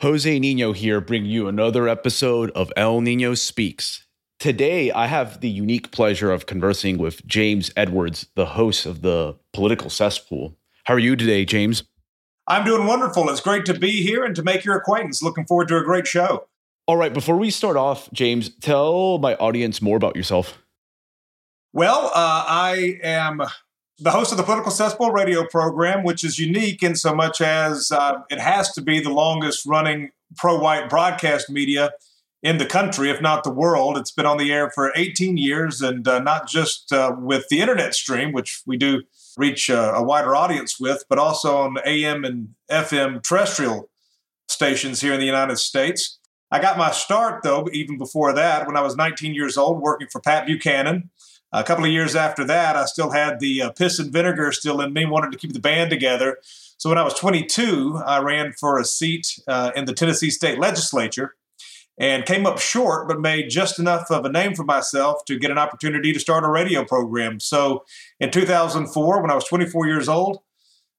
Jose Nino here, bringing you another episode of El Nino Speaks. Today, I have the unique pleasure of conversing with James Edwards, the host of the Political Cesspool. How are you today, James? I'm doing wonderful. It's great to be here and to make your acquaintance. Looking forward to a great show. All right, before we start off, James, tell my audience more about yourself. Well, uh, I am the host of the Political Cesspool radio program, which is unique in so much as uh, it has to be the longest running pro white broadcast media in the country, if not the world. It's been on the air for 18 years, and uh, not just uh, with the internet stream, which we do reach uh, a wider audience with, but also on AM and FM terrestrial stations here in the United States. I got my start, though, even before that, when I was 19 years old, working for Pat Buchanan a couple of years after that, I still had the uh, piss and vinegar still in me, wanted to keep the band together. So when I was 22, I ran for a seat uh, in the Tennessee state legislature and came up short, but made just enough of a name for myself to get an opportunity to start a radio program. So in 2004, when I was 24 years old,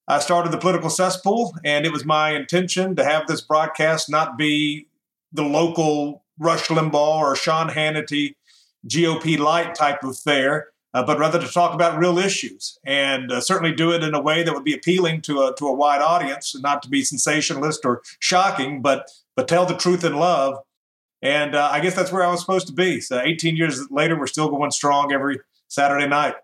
I started the political cesspool, and it was my intention to have this broadcast not be the local Rush Limbaugh or Sean Hannity GOP light type of fare, uh, but rather to talk about real issues and uh, certainly do it in a way that would be appealing to a to a wide audience, not to be sensationalist or shocking, but but tell the truth in love. And uh, I guess that's where I was supposed to be. So 18 years later, we're still going strong every Saturday night.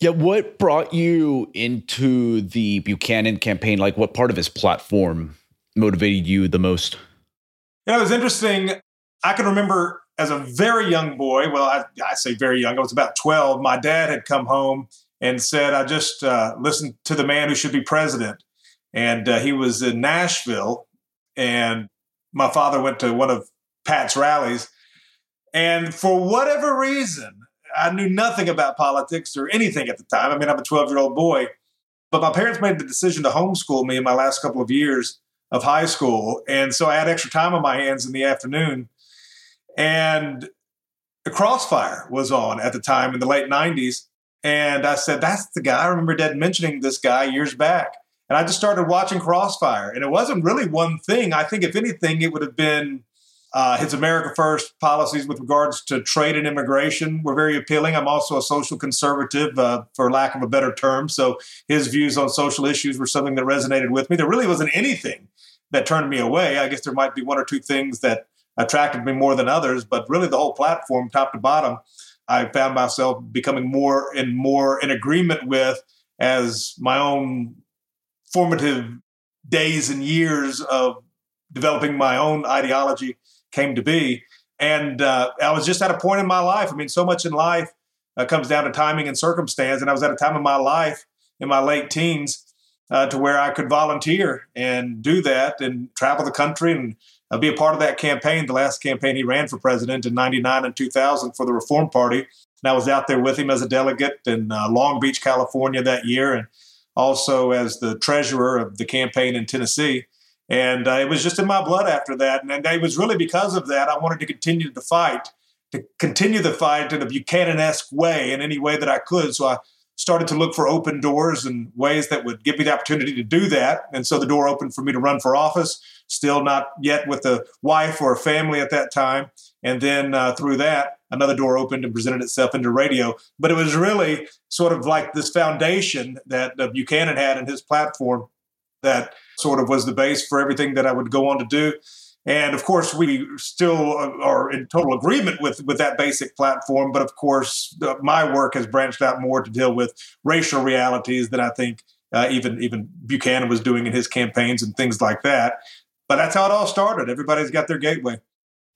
Yeah, what brought you into the Buchanan campaign? Like, what part of his platform motivated you the most? Yeah, it was interesting. I can remember as a very young boy, well, I, I, say very young, I was about 12, my dad had come home and said, I just uh, listened to the man who should be president. And uh, he was in Nashville, and my father went to one of Pat's rallies. And for whatever reason, I knew nothing about politics or anything at the time. I mean, I'm a 12 year old boy, but my parents made the decision to homeschool me in my last couple of years of high school. And so I had extra time on my hands in the afternoon and the Crossfire was on at the time in the late 90s. And I said, That's the guy. I remember Dad mentioning this guy years back. And I just started watching Crossfire. And it wasn't really one thing. I think, if anything, it would have been uh, his America First policies with regards to trade and immigration were very appealing. I'm also a social conservative, uh, for lack of a better term. So his views on social issues were something that resonated with me. There really wasn't anything that turned me away. I guess there might be one or two things that attracted me more than others, but really the whole platform, top to bottom, I found myself becoming more and more in agreement with as my own formative days and years of developing my own ideology came to be. And uh, I was just at a point in my life. I mean, so much in life uh, comes down to timing and circumstance. And I was at a time in my life in my late teens uh, to where I could volunteer and do that and travel the country and uh, be a part of that campaign. The last campaign he ran for president in 99 and 2000 for the Reform Party. And I was out there with him as a delegate in uh, Long Beach, California that year, and also as the treasurer of the campaign in Tennessee. And uh, it was just in my blood after that. And, and it was really because of that I wanted to continue the fight, to continue the fight in a Buchanan esque way in any way that I could. So I started to look for open doors and ways that would give me the opportunity to do that. And so the door opened for me to run for office, still not yet with a wife or a family at that time. And then uh, through that, another door opened and presented itself into radio. But it was really sort of like this foundation that uh, Buchanan had in his platform that sort of was the base for everything that I would go on to do. And of course, we still are in total agreement with, with that basic platform. But of course, my work has branched out more to deal with racial realities than I think uh, even even Buchanan was doing in his campaigns and things like that. But that's how it all started. Everybody's got their gateway.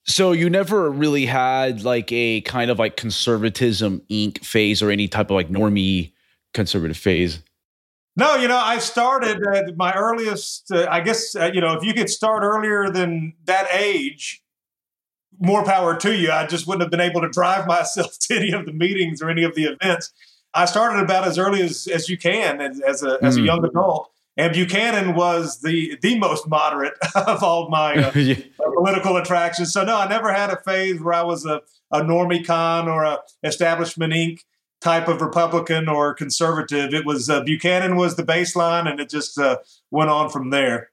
So you never really had like a kind of like conservatism Inc. phase or any type of like normie conservative phase. No, you know, I started at my earliest. Uh, I guess uh, you know, if you could start earlier than that age, more power to you. I just wouldn't have been able to drive myself to any of the meetings or any of the events. I started about as early as, as you can as, as a as a hmm. young adult. And Buchanan was the the most moderate of all my uh, yeah. political attractions. So no, I never had a phase where I was a, a normie con or a establishment Inc type of Republican or conservative. It was uh, Buchanan was the baseline, and it just uh, went on from there.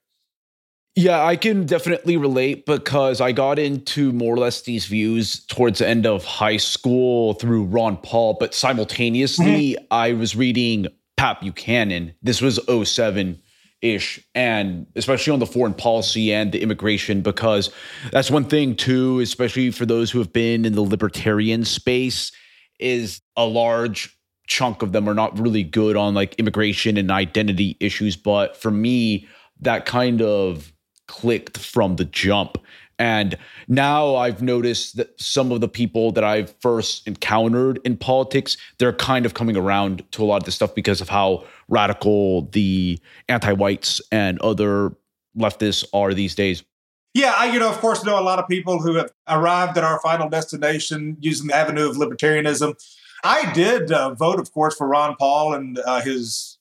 Yeah, I can definitely relate because I got into more or less these views towards the end of high school through Ron Paul, but simultaneously mm-hmm. I was reading Pat Buchanan. This was 07 ish, and especially on the foreign policy and the immigration, because that's one thing too, especially for those who have been in the libertarian space, is a large chunk of them are not really good on like immigration and identity issues. But for me, that kind of clicked from the jump. And now I've noticed that some of the people that I've first encountered in politics, they're kind of coming around to a lot of this stuff because of how radical the anti whites and other leftists are these days. Yeah, I, you know, of course, know a lot of people who have arrived at our final destination using the avenue of libertarianism. I did uh, vote, of course, for Ron Paul and uh, his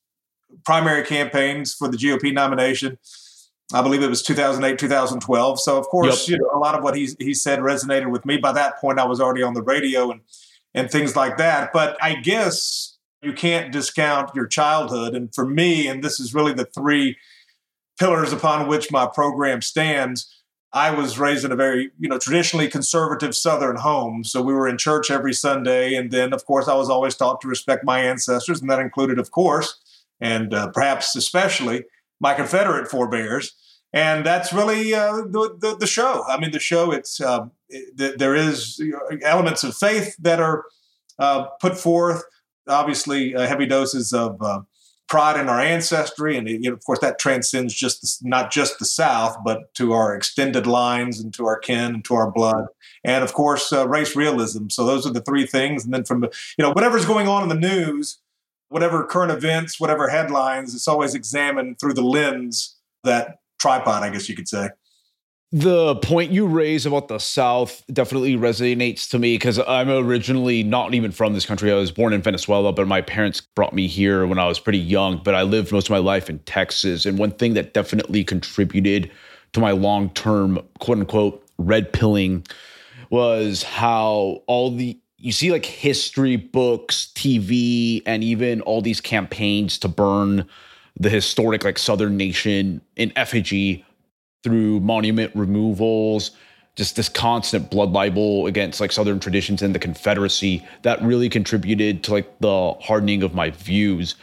primary campaigns for the GOP nomination. I believe it was 2008, 2012. So, of course, yep. you know, a lot of what he, he said resonated with me. By that point, I was already on the radio and, and things like that. But I guess you can't discount your childhood. And for me, and this is really the three pillars upon which my program stands. I was raised in a very, you know, traditionally conservative Southern home. So we were in church every Sunday. And then, of course, I was always taught to respect my ancestors. And that included, of course, and uh, perhaps especially my Confederate forebears. And that's really uh, the, the, the show. I mean, the show. It's uh, it, there is elements of faith that are uh, put forth. Obviously, uh, heavy doses of uh, pride in our ancestry, and you know, of course, that transcends just the, not just the South, but to our extended lines and to our kin and to our blood, and of course, uh, race realism. So those are the three things. And then from you know whatever's going on in the news, whatever current events, whatever headlines, it's always examined through the lens that tripod, I guess you could say. The point you raise about the South definitely resonates to me because I'm originally not even from this country. I was born in Venezuela, but my parents brought me here when I was pretty young. But I lived most of my life in Texas. And one thing that definitely contributed to my long term, quote unquote, red pilling was how all the you see like history books, TV, and even all these campaigns to burn the historic like Southern nation in effigy through monument removals, just this constant blood libel against like Southern traditions and the Confederacy that really contributed to like the hardening of my views.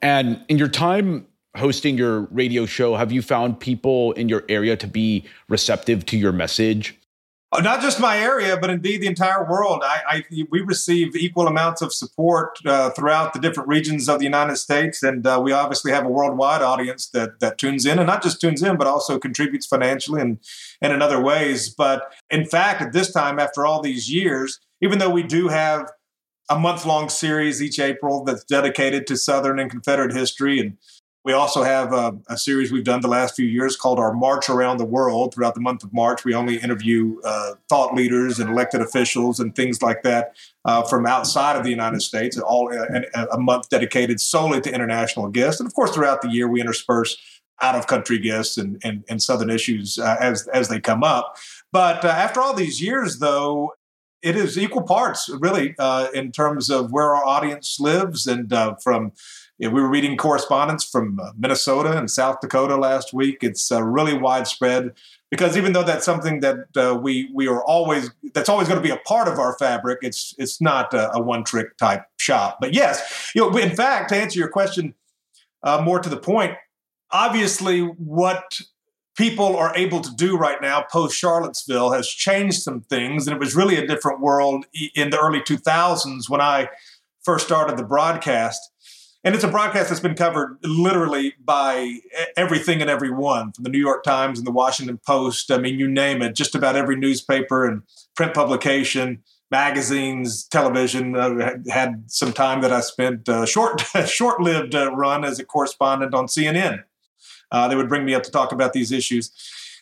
And in your time hosting your radio show, have you found people in your area to be receptive to your message? Uh, not just my area, but indeed the entire world. I, I we receive equal amounts of support uh, throughout the different regions of the United States, and uh, we obviously have a worldwide audience that that tunes in, and not just tunes in, but also contributes financially and and in other ways. But in fact, at this time, after all these years, even though we do have a month long series each April that's dedicated to Southern and Confederate history and we also have a, a, series we've done the last few years called our March Around the World. Throughout the month of March, we only interview uh, thought leaders and elected officials and things like that uh, from outside of the United States. All a, a month dedicated solely to international guests, and of course, throughout the year we intersperse out of country guests and, and, and southern issues uh, as as they come up. But uh, after all these years, though, it is equal parts, really, uh, in terms of where our audience lives and uh, from you know, we were reading correspondence from uh, Minnesota and South Dakota last week. It's uh, really widespread because even though that's something that uh, we we are always that's always going to be a part of our fabric, it's it's not a, a one trick type shop. But yes, you know, in fact, to answer your question uh, more to the point, obviously what people are able to do right now post Charlottesville has changed some things, and it was really a different world in the early 2000s when I first started the broadcast and it's a broadcast that's been covered literally by everything and everyone from the New York Times and the Washington Post. I mean, you name it, just about every newspaper and print publication, magazines, television. Uh, had some time that I spent uh, short, short-lived uh, run as a correspondent on CNN. Uh, they would bring me up to talk about these issues,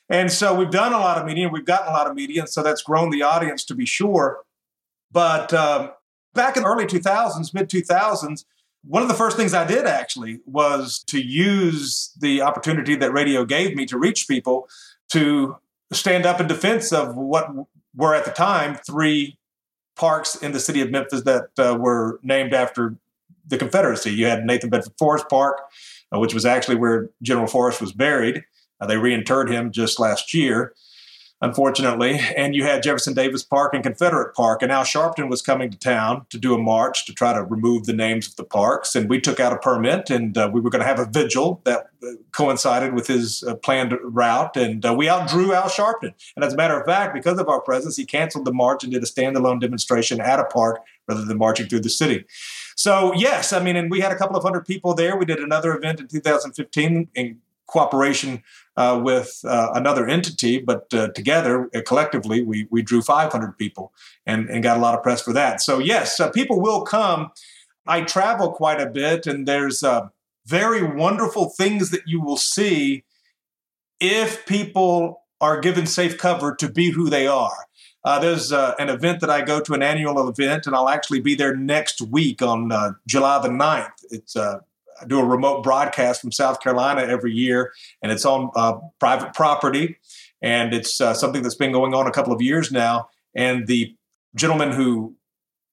and so we've done a lot of media. We've gotten a lot of media, and so that's grown the audience to be sure. But um, back in the early 2000s, mid 2000s one of the first things I did actually was to use the opportunity that radio gave me to reach people to stand up in defense of what were at the time three parks in the city of Memphis that uh, were named after the Confederacy. You had Nathan Bedford Forrest Park, uh, which was actually where General Forrest was buried. Uh, they reinterred him just last year unfortunately. And you had Jefferson Davis Park and Confederate Park. And Al Sharpton was coming to town to do a march to try to remove the names of the parks. And we took out a permit and uh, we were going to have a vigil that uh, coincided with his uh, planned route. And we outdrew Al Sharpton. And as a matter of fact, because of our presence, he canceled the march and did a standalone demonstration at a park rather than marching through the city. So, yes, I mean, and we had a couple of hundred people there. We did another event in 2015 in cooperation uh, with uh, another entity, but uh, together, uh, collectively, we, we drew 500 people and, and got a lot of press for that. So, yes, uh, people will come. I travel quite a bit, and there's uh, very wonderful things that you will see if people are given safe cover to be who they are. Uh, there's uh, an event that I go to, an annual event, and I'll actually be there next week on uh, July the 9th. It's I do a remote broadcast from South Carolina every year, and it's on uh, private property, and it's uh, something that's been going on a couple of years now. And the gentleman who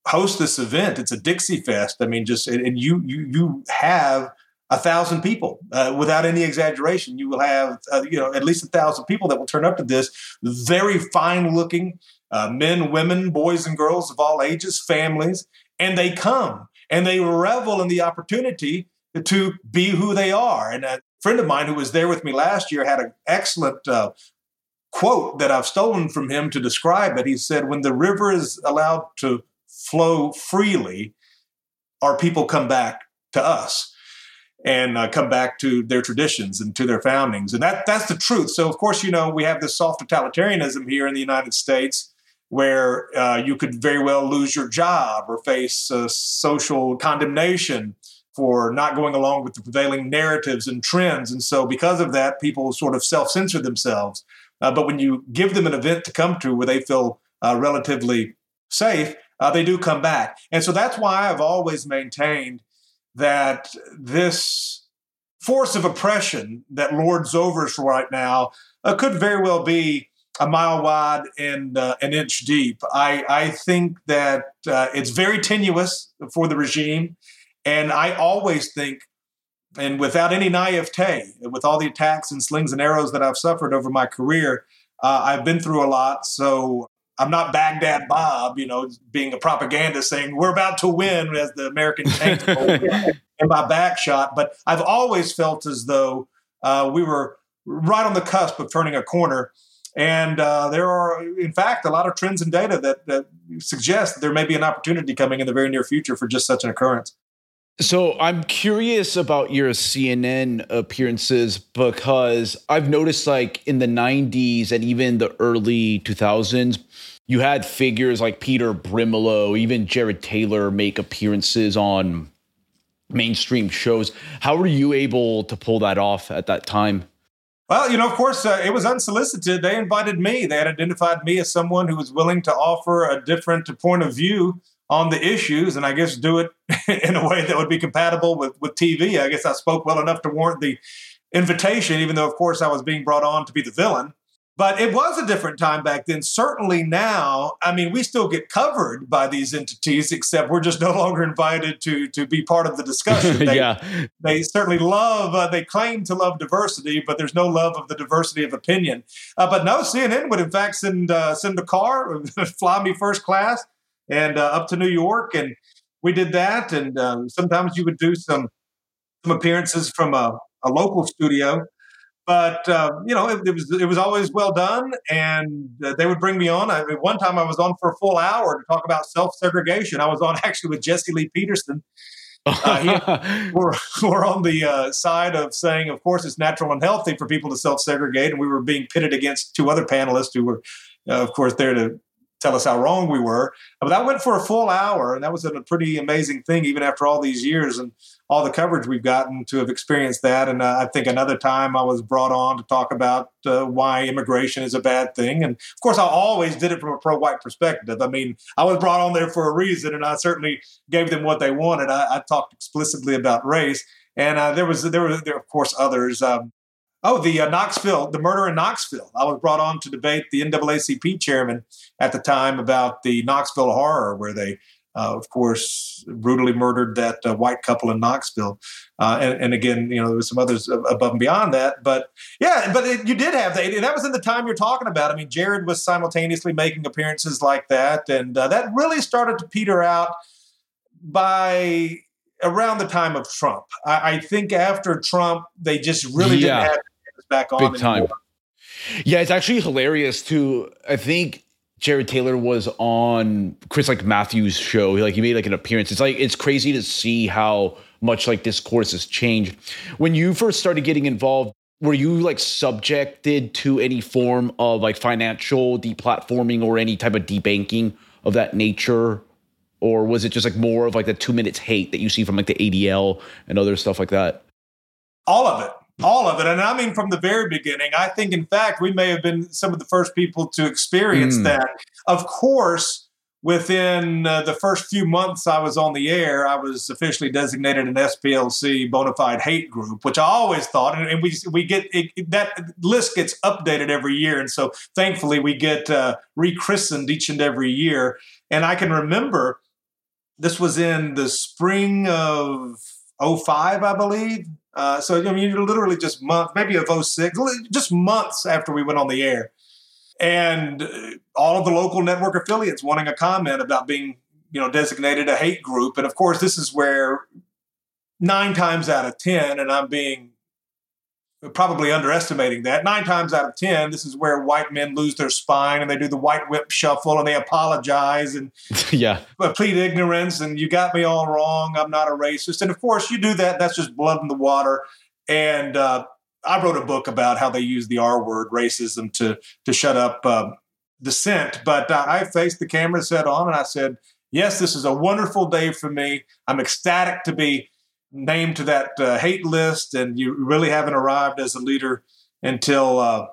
hosts this event, it's a Dixie Fest. I mean, just and you you you have a thousand people uh, without any exaggeration. You will have uh, you know at least a thousand people that will turn up to this. Very fine looking uh, men, women, boys, and girls of all ages, families, and they come and they revel in the opportunity to be who they are. And a friend of mine who was there with me last year had an excellent uh, quote that I've stolen from him to describe it. He said, When the river is allowed to flow freely, our people come back to us and uh, come back to their traditions and to their foundings. And that that's the truth. So, of course, you know, we have this soft totalitarianism here in the United States where uh, you could very well lose your job or face uh, social condemnation for not going along with the prevailing narratives and trends. And so, because of that, people sort of self censor themselves. Uh, but when you give them an event to come to where they feel uh, relatively safe, uh, they do come back. And so, that's why I've always maintained that this force of oppression that lords over us right now uh, could very well be a mile wide and uh, an inch deep. I, I think that uh, it's very tenuous for the regime. And I always think, and without any naivete, with all the attacks and slings and arrows that I've suffered over my career, uh, I've been through a lot. So I'm not Baghdad Bob, you know, being a propagandist saying we're about to win as the American tank in my back shot. But I've always felt as though uh, we were right on the cusp of turning a corner. And uh, there are, in fact, a lot of trends and data that, that suggest that there may be an opportunity coming in the very near future for just such an occurrence. So I'm curious about your CNN appearances because I've noticed like in the 90s and even the early 2000s, you had figures like Peter Brimelow, even Jared Taylor make appearances on mainstream shows. How were you able to pull that off at that time? Well, you know, of course, uh, it was unsolicited. They invited me. They had identified me as someone who was willing to offer a different point of view on the issues and I guess do it in a way that would be compatible with, with TV. I guess I spoke well enough to warrant the invitation, even though, of course, I was being brought on to be the villain. But it was a different time back then. Certainly now, I mean, we still get covered by these entities, except we're just no longer invited to to be part of the discussion. They, yeah, they certainly love. Uh, they claim to love diversity, but there's no love of the diversity of opinion. Uh, but no, CNN would in fact send uh, send a car, fly me first class and uh, up to New York, and we did that. And um, sometimes you would do some some appearances from a, a local studio, but uh, you know it, it, was it was always well done, and uh, they would bring me on. I, one time I was on for a full hour to talk about self segregation. I was on actually with Jesse Lee Peterson. Uh, we're, we're on the uh, side of saying, of course, it's natural and healthy for people to self segregate. And we were being pitted against two other panelists who were, uh, of course, there to tell us how wrong we were. But that went for a full hour, and that was a pretty amazing thing, even after all these years and all the coverage we've gotten to have experienced that. And uh, I think another time I was brought on to talk about uh, why immigration is a bad thing. And of course, I always did it from a pro white perspective. I mean, I was brought on there for a reason, and I certainly gave them what they wanted. I, I talked explicitly about race. And uh, there was there were there of course others. Um, Oh, the uh, Knoxville, the murder in Knoxville. I was brought on to debate the NAACP chairman at the time about the Knoxville horror, where they uh, of course, brutally murdered that uh, white couple in Knoxville. Uh, and, and, again, you know, there was some others above and beyond that. But yeah, but it, you did have that. And that was in the time you're talking about. I mean, Jared was simultaneously making appearances like that. And uh, that really started to peter out by around the time of Trump. I, I think after Trump, they just really yeah. didn't have back on. Big time. Yeah, it's actually hilarious too. I think Jared Taylor was on Chris like Matthews' show. Like he made like an appearance. It's like it's crazy to see how much like discourse has changed. When you first started getting involved, were you like subjected to any form of like financial deplatforming or any type of debanking of that nature? Or was it just like more of like the two minutes hate that you see from like the ADL and other stuff like that? All of it all of it. And I mean, from the very beginning, I think, in fact, we may have been some of the first people to experience mm. that. Of course, within uh, the first few months I was on the air, I was officially designated an SPLC bona fide hate group, which I always thought, and, and we we get it, that list gets updated every year, and so thankfully we get uh, rechristened each and every year. And I can remember this was in the spring of 05, I believe. Uh, so I mean, literally just months, maybe of 06, just months after we went on the air, and uh, all of the local network affiliates wanting a comment about being, you know, designated a hate group, and of course, this is where nine times out of ten, and I'm being probably underestimating that. Nine times out of 10, this is where white men lose their spine and they do the white whip shuffle and they apologize and yeah, plead ignorance and you got me all wrong. I'm not a racist. And of course, you do that. That's just blood in the water. And uh, I wrote a book about how they use the R word, racism, to, to shut up uh, dissent. But uh, I faced the camera set on and I said, Yes, this is a wonderful day for me. I'm ecstatic to be named to that uh, hate list, and you really haven't arrived as a leader until uh,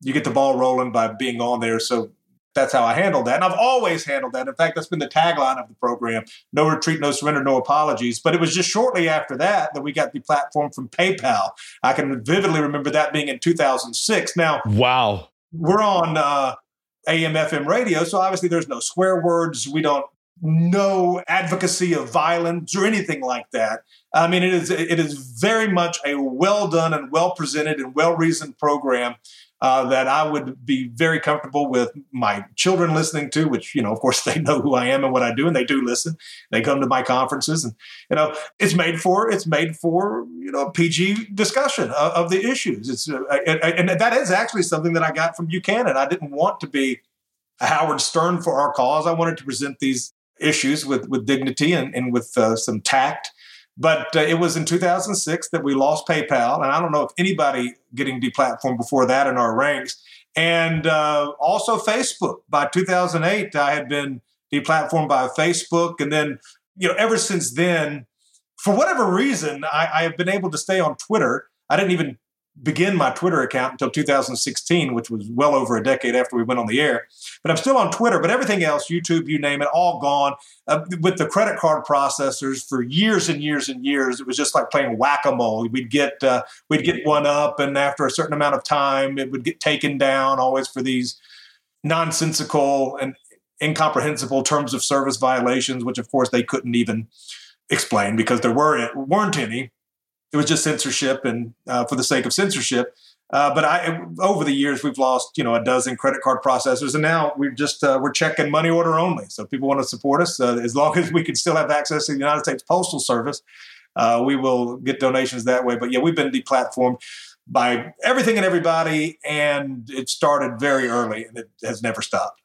you get the ball rolling by being on there. So that's how I handled that. And I've always handled that. In fact, that's been the tagline of the program no retreat, no surrender, no apologies. But it was just shortly after that that we got the platform from PayPal. I can vividly remember that being in 2006. Now, wow. We're on uh, AM, FM radio. So obviously there's no swear words. We don't no advocacy of violence or anything like that. I mean, it is it is very much a well done and well presented and well reasoned program uh, that I would be very comfortable with my children listening to. Which you know, of course, they know who I am and what I do, and they do listen. They come to my conferences, and you know, it's made for it's made for you know PG discussion of, of the issues. It's uh, and, and that is actually something that I got from Buchanan. I didn't want to be. A Howard Stern for our cause. I wanted to present these issues with with dignity and, and with uh, some tact. But uh, it was in 2006 that we lost PayPal, and I don't know if anybody getting deplatformed before that in our ranks. And uh, also Facebook. By 2008, I had been deplatformed by Facebook, and then you know ever since then, for whatever reason, I, I have been able to stay on Twitter. I didn't even begin my Twitter account until 2016, which was well over a decade after we went on the air. But I'm still on Twitter, but everything else, YouTube, you name it, all gone. Uh, with the credit card processors for years and years and years, it was just like playing whack a mole. We'd get uh, we'd get one up, and after a certain amount of time, it would get taken down. Always for these nonsensical and incomprehensible terms of service violations, which of course they couldn't even explain because there were weren't any it was just censorship and uh, for the sake of censorship. Uh, but I, over the years, we've lost you know a dozen credit card processors, and now we're just uh, we're checking money order only. So people want to support us uh, as long as we can still have access to the United States Postal Service. Uh, we will get donations that way. But yeah, we've been deplatformed by everything and everybody, and it started very early, and it has never stopped.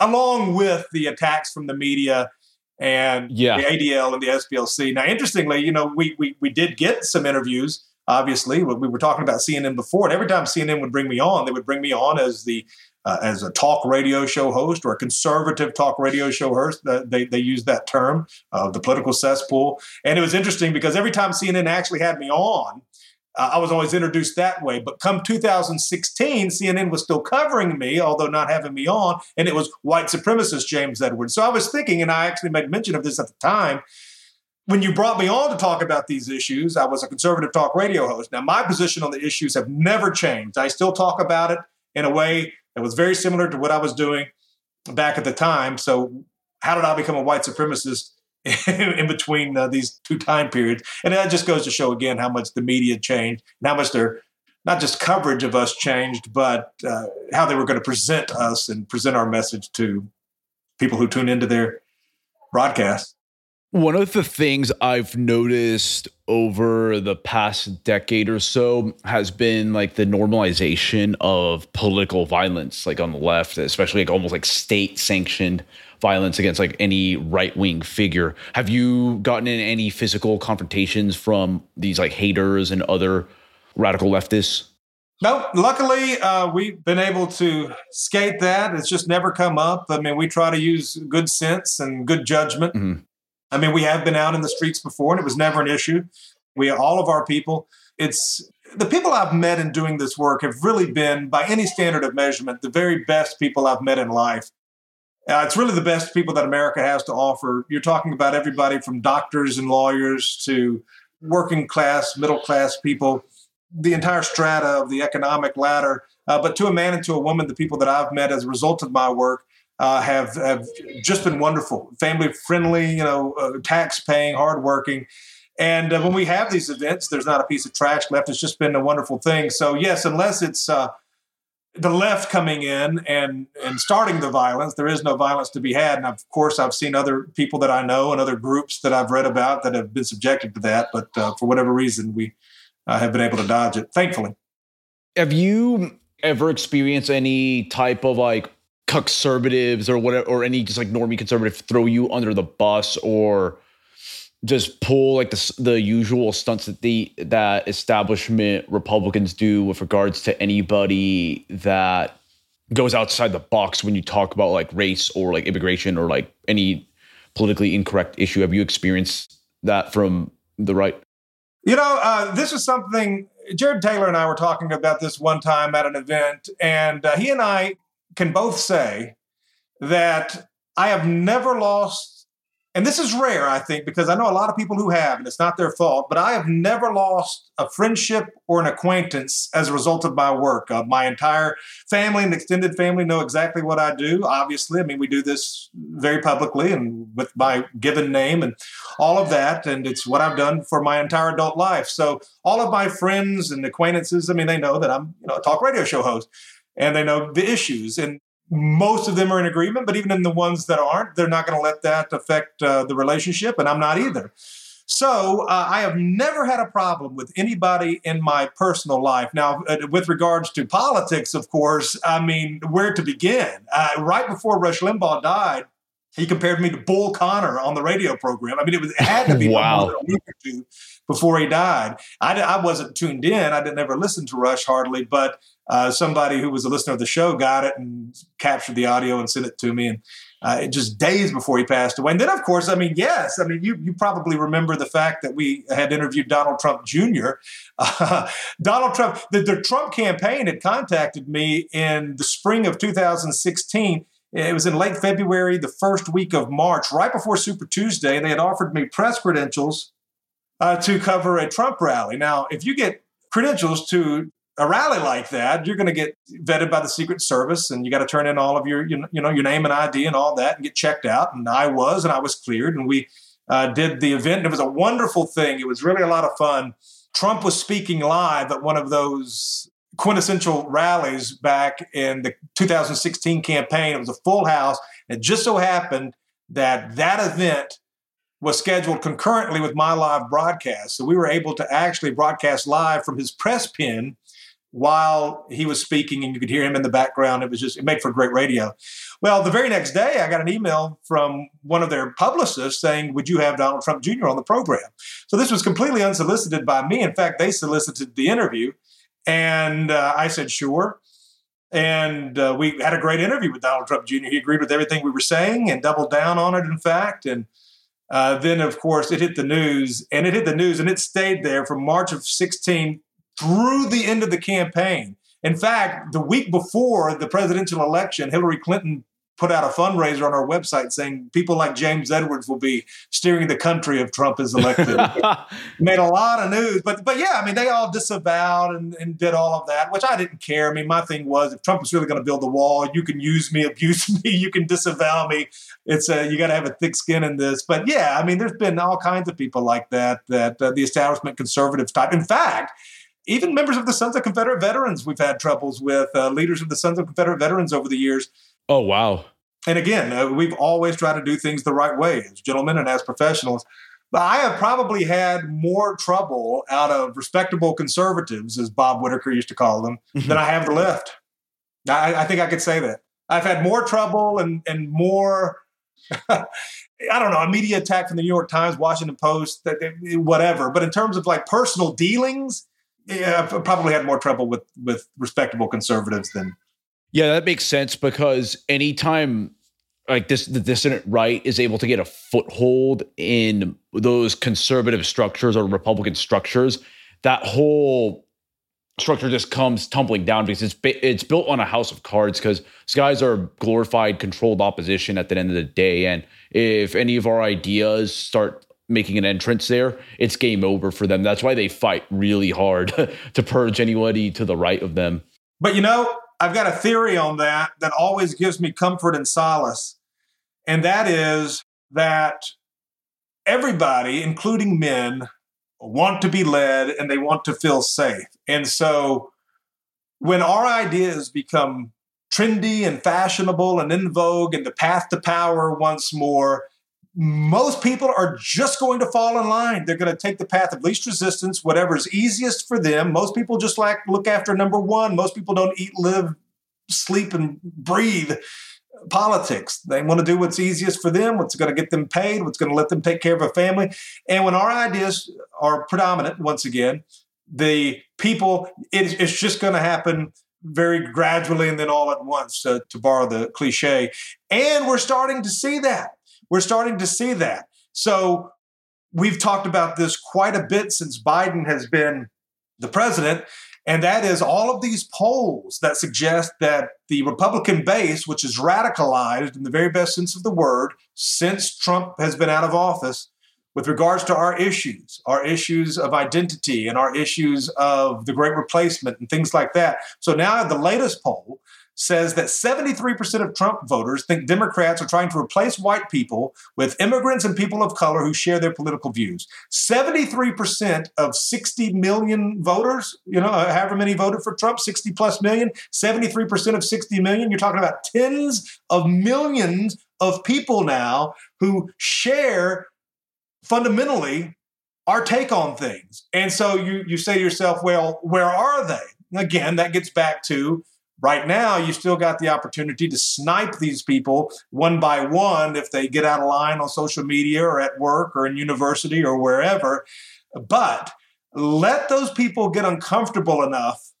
Along with the attacks from the media and yeah. the ADL and the SPLC. Now, interestingly, you know, we, we, we did get some interviews. Obviously, What we were talking about CNN before, and every time CNN would bring me on, they would bring me on as the uh, as a talk radio show host or a conservative talk radio show host. Uh, they they use that term, uh, the political cesspool. And it was interesting because every time CNN actually had me on, uh, I was always introduced that way. But come 2016, CNN was still covering me, although not having me on, and it was white supremacist James Edwards. So I was thinking, and I actually made mention of this at the time. When you brought me on to talk about these issues, I was a conservative talk radio host. Now, my position on the issues have never changed. I still talk about it in a way that was very similar to what I was doing back at the time. So how did I become a white supremacist in between uh, these two time periods? And that just goes to show again how much the media changed and how much their not just coverage of us changed, but uh, how they were going to present us and present our message to people who tune into their broadcast. One of the things I've noticed over the past decade or so has been like the normalization of political violence, like on the left, especially like almost like state sanctioned violence against like any right wing figure. Have you gotten in any physical confrontations from these like haters and other radical leftists? No, luckily uh, we've been able to skate that. It's just never come up. I mean, we try to use good sense and good judgment. Mm-hmm. I mean, we have been out in the streets before, and it was never an issue. We all of our people. It's the people I've met in doing this work have really been, by any standard of measurement, the very best people I've met in life. Uh, it's really the best people that America has to offer. You're talking about everybody from doctors and lawyers to working class, middle class people the entire strata of the economic ladder. Uh, but to a man and to a woman, the people that I've met as a result of my work uh, have have just been wonderful, family friendly, you know, uh, tax paying, hardworking. And uh, when we have these events, there's not a piece of trash left. It's just been a wonderful thing. So yes, unless it's uh, the left coming in and and starting the violence, there is no violence to be had. And of course, I've seen other people that I know and other groups that I've read about that have been subjected to that. But uh, for whatever reason, we uh, have been able to dodge it, thankfully. Have you ever experienced any type of like conservatives or whatever, or any just like normie conservative throw you under the bus or just pull like the the usual stunts that the that establishment Republicans do with regards to anybody that goes outside the box when you talk about like race or like immigration or like any politically incorrect issue. Have you experienced that from the right? You know, uh, this is something Jared Taylor and I were talking about this one time at an event, and uh, he and I can both say that I have never lost and this is rare, I think, because I know a lot of people who have, and it's not their fault, but I have never lost a friendship or an acquaintance as a result of my work. Uh, my entire family and extended family know exactly what I do. Obviously, I mean, we do this very publicly and with my given name and all of that. And it's what I've done for my entire adult life. So, all of my friends and acquaintances, I mean, they know that I'm, you know, a talk radio show host and they know the issues. And most of them are in agreement, but even in the ones that aren't, they're not going to let that affect uh, the relationship, and I'm not either. So uh, I have never had a problem with anybody in my personal life. Now, uh, with regards to politics, of course, I mean, where to begin? Uh, right before Rush Limbaugh died, he compared me to Bull Connor on the radio program. I mean, it, was, it had to be wow. a week or two before he died. I, I wasn't tuned in. I didn't ever listen to Rush hardly, but uh, somebody who was a listener of the show got it and captured the audio and sent it to me. And uh, just days before he passed away. And then, of course, I mean, yes, I mean, you, you probably remember the fact that we had interviewed Donald Trump Jr. Uh, Donald Trump, the, the Trump campaign had contacted me in the spring of 2016 it was in late February, the first week of March, right before Super Tuesday. And they had offered me press credentials uh, to cover a Trump rally. Now, if you get credentials to a rally like that, you're going to get vetted by the Secret Service, and you got to turn in all of your, you know, your name and ID and all that, and get checked out. And I was, and I was cleared, and we uh, did the event. It was a wonderful thing. It was really a lot of fun. Trump was speaking live at one of those quintessential rallies back in the 2016 campaign. It was a full house. It just so happened that that event was scheduled concurrently with my live broadcast. So we were able to actually broadcast live from his press pin while he was speaking and you could hear him in the background. It was just, it made for great radio. Well, the very next day, I got an email from one of their publicists saying, Would you have Donald Trump Jr. on the program? So this was completely unsolicited by me. In fact, they solicited the interview. And uh, I said, sure. And uh, we had a great interview with Donald Trump Jr. He agreed with everything we were saying and doubled down on it, in fact. And uh, then, of course, it hit the news and it hit the news and it stayed there from March of 16 through the end of the campaign. In fact, the week before the presidential election, Hillary Clinton put out a fundraiser on our website saying people like James Edwards will be steering the country if Trump is elected. Made a lot of news, but but yeah, I mean they all disavowed and, and did all of that, which I didn't care. I mean, my thing was if Trump was really going to build the wall, you can use me, abuse me, you can disavow me. It's a, you got to have a thick skin in this. But yeah, I mean, there's been all kinds of people like that that uh, the establishment conservatives type. In fact even members of the Sons of Confederate Veterans, we've had troubles with uh, leaders of the Sons of Confederate Veterans over the years. Oh, wow. And again, uh, we've always tried to do things the right way as gentlemen and as professionals. But I have probably had more trouble out of respectable conservatives, as Bob Whitaker used to call them, mm-hmm. than I have the left. I, I, think I could say that. I've had more trouble and, and more, I don't know, a media attack from the New York Times, Washington Post, whatever. But in terms of like personal dealings, yeah, probably had more trouble with with respectable conservatives than. Yeah, that makes sense because anytime like this the dissident right is able to get a foothold in those conservative structures or republican structures that whole structure just comes tumbling down because it's it's built on a house of cards because these guys are glorified controlled opposition at the end of the day and if any of our ideas start making an entrance there, it's game over for them. That's why they fight really hard to purge anybody to the right of them. But you know, I've got a theory on that that always gives me comfort and solace. And that is that everybody, including men, want to be led and they want to feel safe. And so when our ideas become trendy and fashionable and in vogue and the path to power once more, most people are just going to fall in line. They're going to take the path of least resistance, whatever is easiest for them. Most people just like look after number one. Most people don't eat, live, sleep, and breathe politics. They want to do what's easiest for them, what's going to get them paid, what's going to let them take care of a family. And when our ideas are predominant, once again, the people, it's just going to happen very gradually and then all at once, to borrow the cliche. And we're starting to see that we're starting to see that. So we've talked about this quite a bit since Biden has been the president. And that is all of these polls that suggest that the Republican base, which is radicalized in the very best sense of the word since Trump has been out of office, with regards to our issues, our issues of identity and our issues of the great replacement and things like that. So now the latest poll says that 73% of Trump voters think Democrats are trying to replace white people with immigrants and people of color who share their political views. 73% of 60 million voters, you know, uh, however many voted for Trump, 60 plus million, 73% of 60 million, you're talking about tens of millions of people now who share fundamentally our take on things. And so you you say to yourself, well, where are they? Again, that gets back to Right now, you still got the opportunity to snipe these people one by one if they get out of line on social media or at work or in university or wherever. But let those people get uncomfortable enough,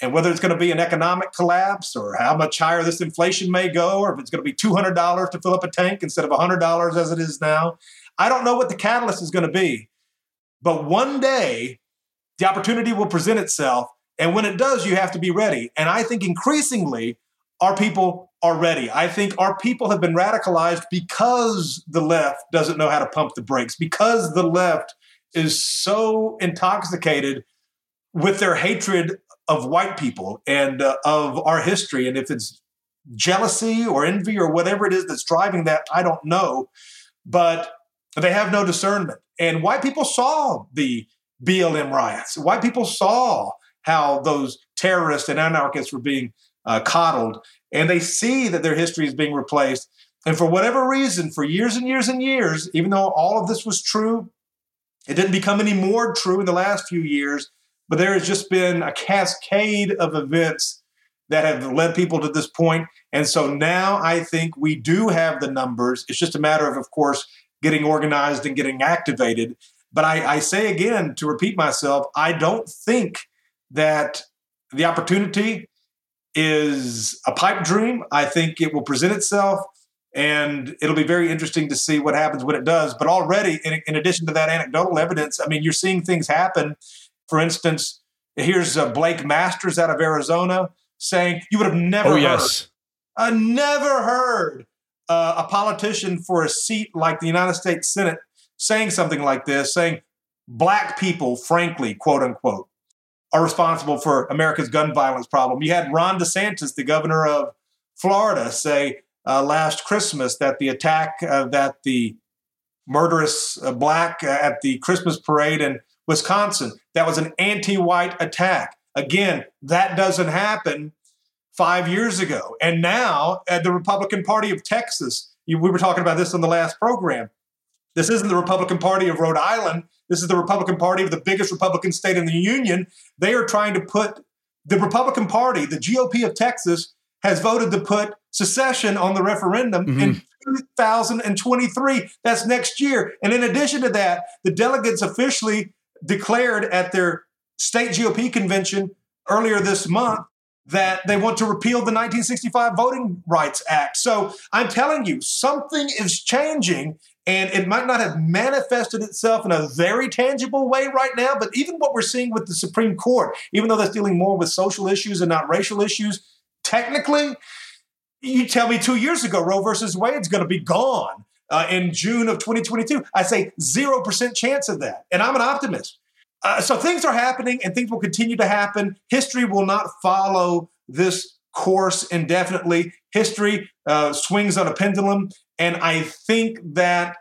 and whether it's going to be an economic collapse or how much higher this inflation may go, or if it's going to be $200 to fill up a tank instead of $100 as it is now, I don't know what the catalyst is going to be. But one day, the opportunity will present itself and when it does, you have to be ready. And I think increasingly, our people are ready. I think our people have been radicalized because the left doesn't know how to pump the brakes, because the left is so intoxicated with their hatred of white people and uh, of our history. And if it's jealousy or envy or whatever it is that's driving that, I don't know. But they have no discernment. And white people saw the BLM riots. White people saw how those terrorists and anarchists were being uh, coddled, and they see that their history is being replaced. And for whatever reason, for years and years and years, even though all of this was true, it didn't become any more true in the last few years. But there has just been a cascade of events that have led people to this point. And so now I think we do have the numbers. It's just a matter of, of course, getting organized and getting activated. But I, I say again, to repeat myself, I don't think that the opportunity is a pipe dream. I think it will present itself and it'll be very interesting to see what happens when it does. But already, in, in addition to that anecdotal evidence, I mean, you're seeing things happen. For instance, here's uh, Blake Masters out of Arizona saying, You would have never oh, heard. Yes. I never heard uh, a politician for a seat like the United States Senate saying something like this, saying black people, frankly, quote unquote, are responsible for America's gun violence problem. You had Ron DeSantis, the governor of Florida, say uh, last Christmas that the attack uh, that the murderous uh, black uh, at the Christmas parade in Wisconsin that was an anti-white attack. Again, that doesn't happen five years ago. And now, at the Republican Party of Texas, we were talking about this on the last program. This isn't the Republican Party of Rhode Island. This is the Republican Party of the biggest Republican state in the union. They are trying to put the Republican Party, the GOP of Texas, has voted to put secession on the referendum mm-hmm. in 2023. That's next year. And in addition to that, the delegates officially declared at their state GOP convention earlier this month that they want to repeal the 1965 Voting Rights Act. So I'm telling you, something is changing. And it might not have manifested itself in a very tangible way right now, but even what we're seeing with the Supreme Court, even though that's dealing more with social issues and not racial issues, technically, you tell me two years ago Roe versus Wade's going to be gone uh, in June of 2022. I say 0% chance of that. And I'm an optimist. Uh, so things are happening and things will continue to happen. History will not follow this course indefinitely. History uh, swings on a pendulum. And I think that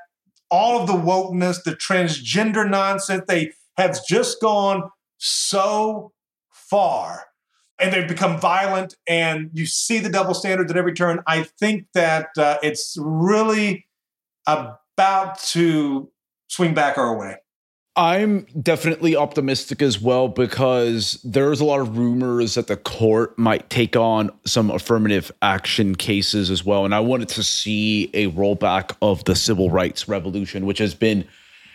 all of the wokeness, the transgender nonsense, they have just gone so far and they've become violent and you see the double standards at every turn. I think that uh, it's really about to swing back our way. I'm definitely optimistic as well because there's a lot of rumors that the court might take on some affirmative action cases as well. And I wanted to see a rollback of the civil rights revolution, which has been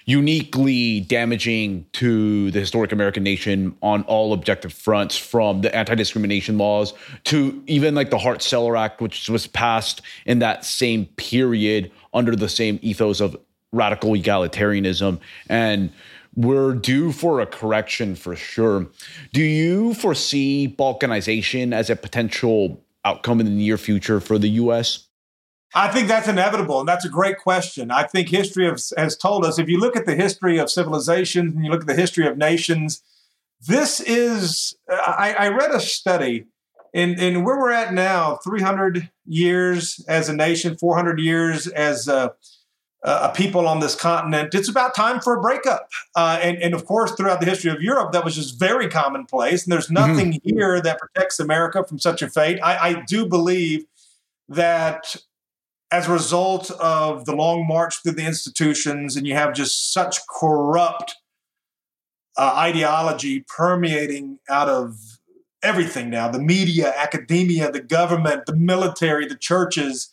uniquely damaging to the historic American nation on all objective fronts, from the anti discrimination laws to even like the Hart Celler Act, which was passed in that same period under the same ethos of radical egalitarianism. And we're due for a correction for sure. Do you foresee balkanization as a potential outcome in the near future for the US? I think that's inevitable, and that's a great question. I think history has, has told us if you look at the history of civilizations and you look at the history of nations, this is, I, I read a study in, in where we're at now 300 years as a nation, 400 years as a, a people on this continent. It's about time for a breakup. Uh, and, and of course, throughout the history of Europe, that was just very commonplace. And there's mm-hmm. nothing mm-hmm. here that protects America from such a fate. I, I do believe that as a result of the long march through the institutions, and you have just such corrupt uh, ideology permeating out of everything now the media, academia, the government, the military, the churches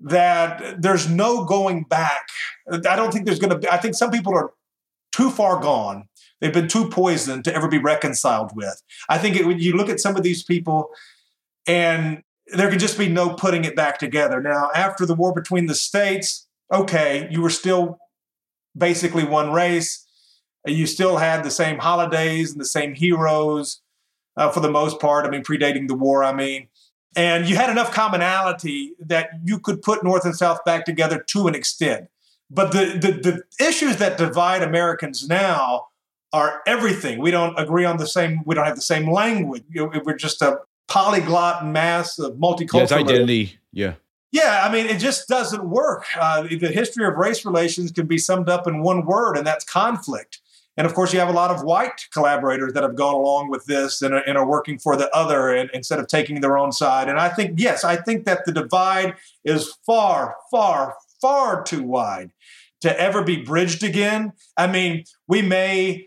that there's no going back. I don't think there's going to be, I think some people are too far gone. They've been too poisoned to ever be reconciled with. I think it, when you look at some of these people and there could just be no putting it back together. Now, after the war between the states, okay, you were still basically one race. You still had the same holidays and the same heroes uh, for the most part. I mean, predating the war, I mean. And you had enough commonality that you could put North and South back together to an extent. But the, the, the issues that divide Americans now are everything. We don't agree on the same, we don't have the same language. We're just a polyglot mass of multicultural. Yeah, identity. Yeah. Yeah, I mean, it just doesn't work. Uh, the history of race relations can be summed up in one word, and that's conflict. And of course, you have a lot of white collaborators that have gone along with this and are, and are working for the other and, instead of taking their own side. And I think, yes, I think that the divide is far, far, far too wide to ever be bridged again. I mean, we may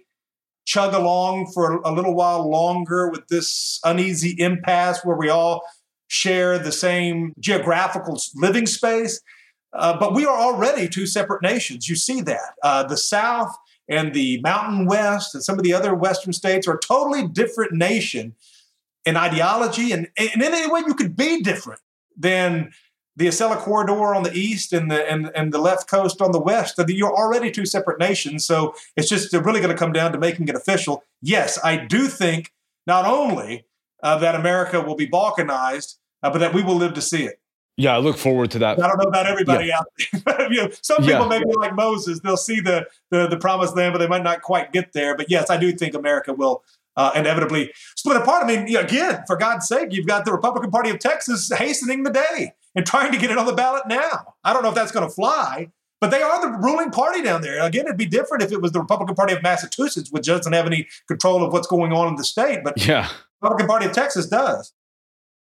chug along for a little while longer with this uneasy impasse where we all share the same geographical living space. Uh, but we are already two separate nations. You see that. Uh, the South and the Mountain West and some of the other Western states are a totally different nation in ideology and, and in any way you could be different than the Acela corridor on the east and the and, and the left coast on the west. You're already two separate nations, so it's just really going to come down to making it official. Yes, I do think not only uh, that America will be balkanized, uh, but that we will live to see it. Yeah, I look forward to that. I don't know about everybody yeah. out there. you know, some people yeah. maybe like Moses, they'll see the, the the promised land, but they might not quite get there. But yes, I do think America will uh, inevitably split apart. I mean, again, for God's sake, you've got the Republican Party of Texas hastening the day and trying to get it on the ballot now. I don't know if that's going to fly, but they are the ruling party down there. Again, it'd be different if it was the Republican Party of Massachusetts, which doesn't have any control of what's going on in the state. But yeah, Republican Party of Texas does.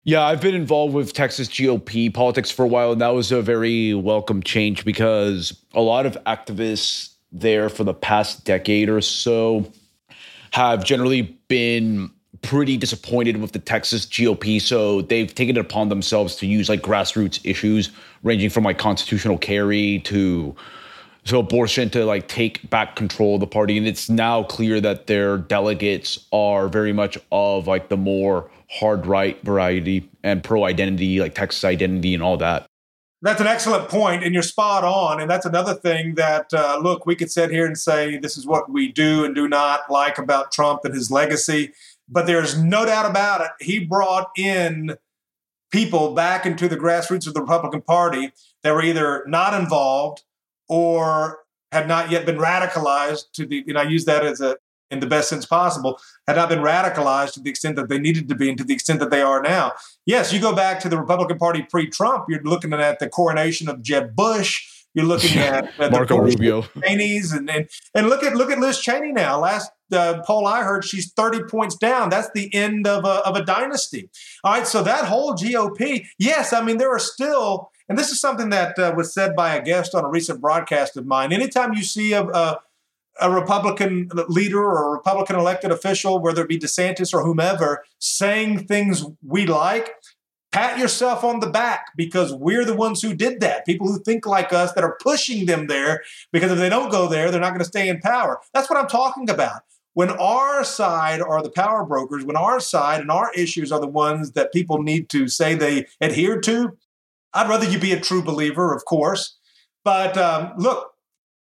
Yeah, I've been involved with Texas GOP politics for a while, and that was a very welcome change because a lot of activists there for the past decade or so have generally been pretty disappointed with the Texas GOP. So they've taken it upon themselves to use like grassroots issues, ranging from like constitutional carry to so abortion to like take back control of the party. And it's now clear that their delegates are very much of like the more hard right variety and pro identity, like Texas identity and all that. That's an excellent point, and you're spot on. And that's another thing that, uh, look, we could sit here and say this is what we do and do not like about Trump and his legacy. But there's no doubt about it. He brought in people back into the grassroots of the Republican Party that were either not involved or had not yet been radicalized to the, and I use that as a in the best sense possible, had not been radicalized to the extent that they needed to be and to the extent that they are now. Yes, you go back to the Republican Party pre-Trump, you're looking at the coronation of Jeb Bush. You're looking at, at Marco Rubio, Cheney's, and, and and look at look at Liz Cheney now. Last uh, poll I heard, she's 30 points down. That's the end of a, of a dynasty. All right, so that whole GOP, yes, I mean there are still, and this is something that uh, was said by a guest on a recent broadcast of mine. Anytime you see a, a a Republican leader or a Republican elected official, whether it be DeSantis or whomever, saying things we like, pat yourself on the back because we're the ones who did that. People who think like us that are pushing them there because if they don't go there, they're not going to stay in power. That's what I'm talking about. When our side are the power brokers, when our side and our issues are the ones that people need to say they adhere to, I'd rather you be a true believer, of course. But um, look,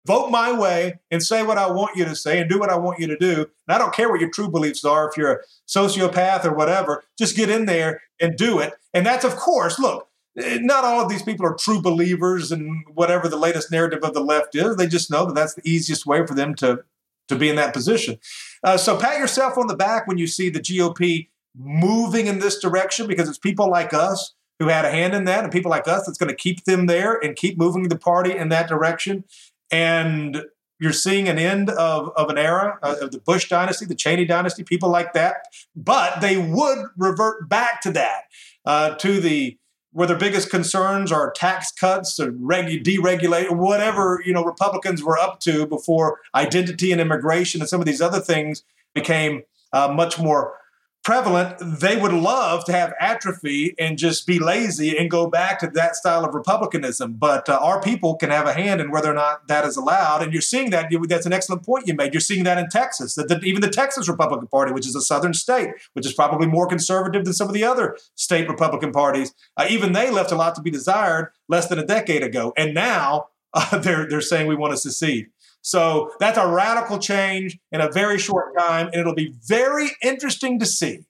vote my way and say what I want you to say and do what I want you to do. And I don't care what your true beliefs are, if you're a sociopath or whatever, just get in there and do it. And that's, of course, look, not all of these people are true believers and whatever the latest narrative of the left is. They just know that that's the easiest way for them to, to be in that position. Uh, so pat yourself on the back when you see the GOP moving in this direction because it's people like us who had a hand in that and people like us that's going to keep them there and keep moving the party in that direction and you're seeing an end of, of an era uh, of the Bush dynasty, the Cheney dynasty, people like that. But they would revert back to that, uh, to the where their biggest concerns are tax cuts or regu- deregulate, whatever you know Republicans were up to before identity and immigration and some of these other things became uh, much more prevalent, they would love to have atrophy and just be lazy and go back to that style of republicanism. But uh, our people can have a hand in whether or not that is allowed. And you're seeing that. That's an excellent point you made. You're seeing that in Texas. That, that even the Texas Republican Party, which is a southern state, which is probably more conservative than some of the other state Republican parties, uh, even they left a lot to be desired less than a decade ago. And now uh, they're they're saying we want to secede. So that's a radical change in a very short time. And it'll be very interesting to see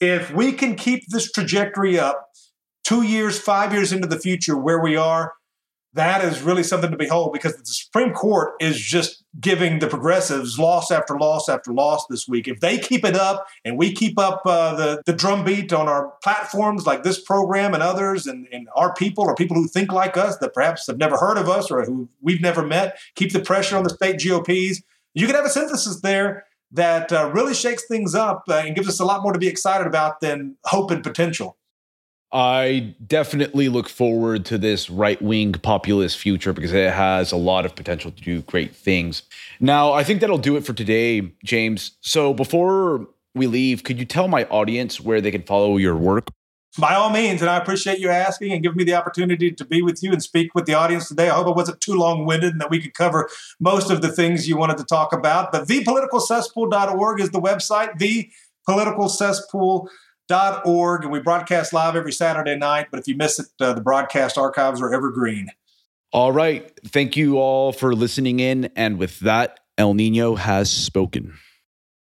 if we can keep this trajectory up two years, five years into the future where we are. That is really something to behold because the Supreme Court is just giving the progressives loss after loss after loss this week. If they keep it up and we keep up uh, the, the drumbeat on our platforms like this program and others, and, and our people or people who think like us that perhaps have never heard of us or who we've never met, keep the pressure on the state GOPs, you can have a synthesis there that uh, really shakes things up uh, and gives us a lot more to be excited about than hope and potential. I definitely look forward to this right wing populist future because it has a lot of potential to do great things. Now, I think that'll do it for today, James. So before we leave, could you tell my audience where they can follow your work? By all means, and I appreciate you asking and giving me the opportunity to be with you and speak with the audience today. I hope it wasn't too long winded and that we could cover most of the things you wanted to talk about. But thepoliticalcesspool.org is the website, thepoliticalcesspool.org org, and we broadcast live every Saturday night. But if you miss it, uh, the broadcast archives are evergreen. All right. Thank you all for listening in. And with that, El Nino has spoken.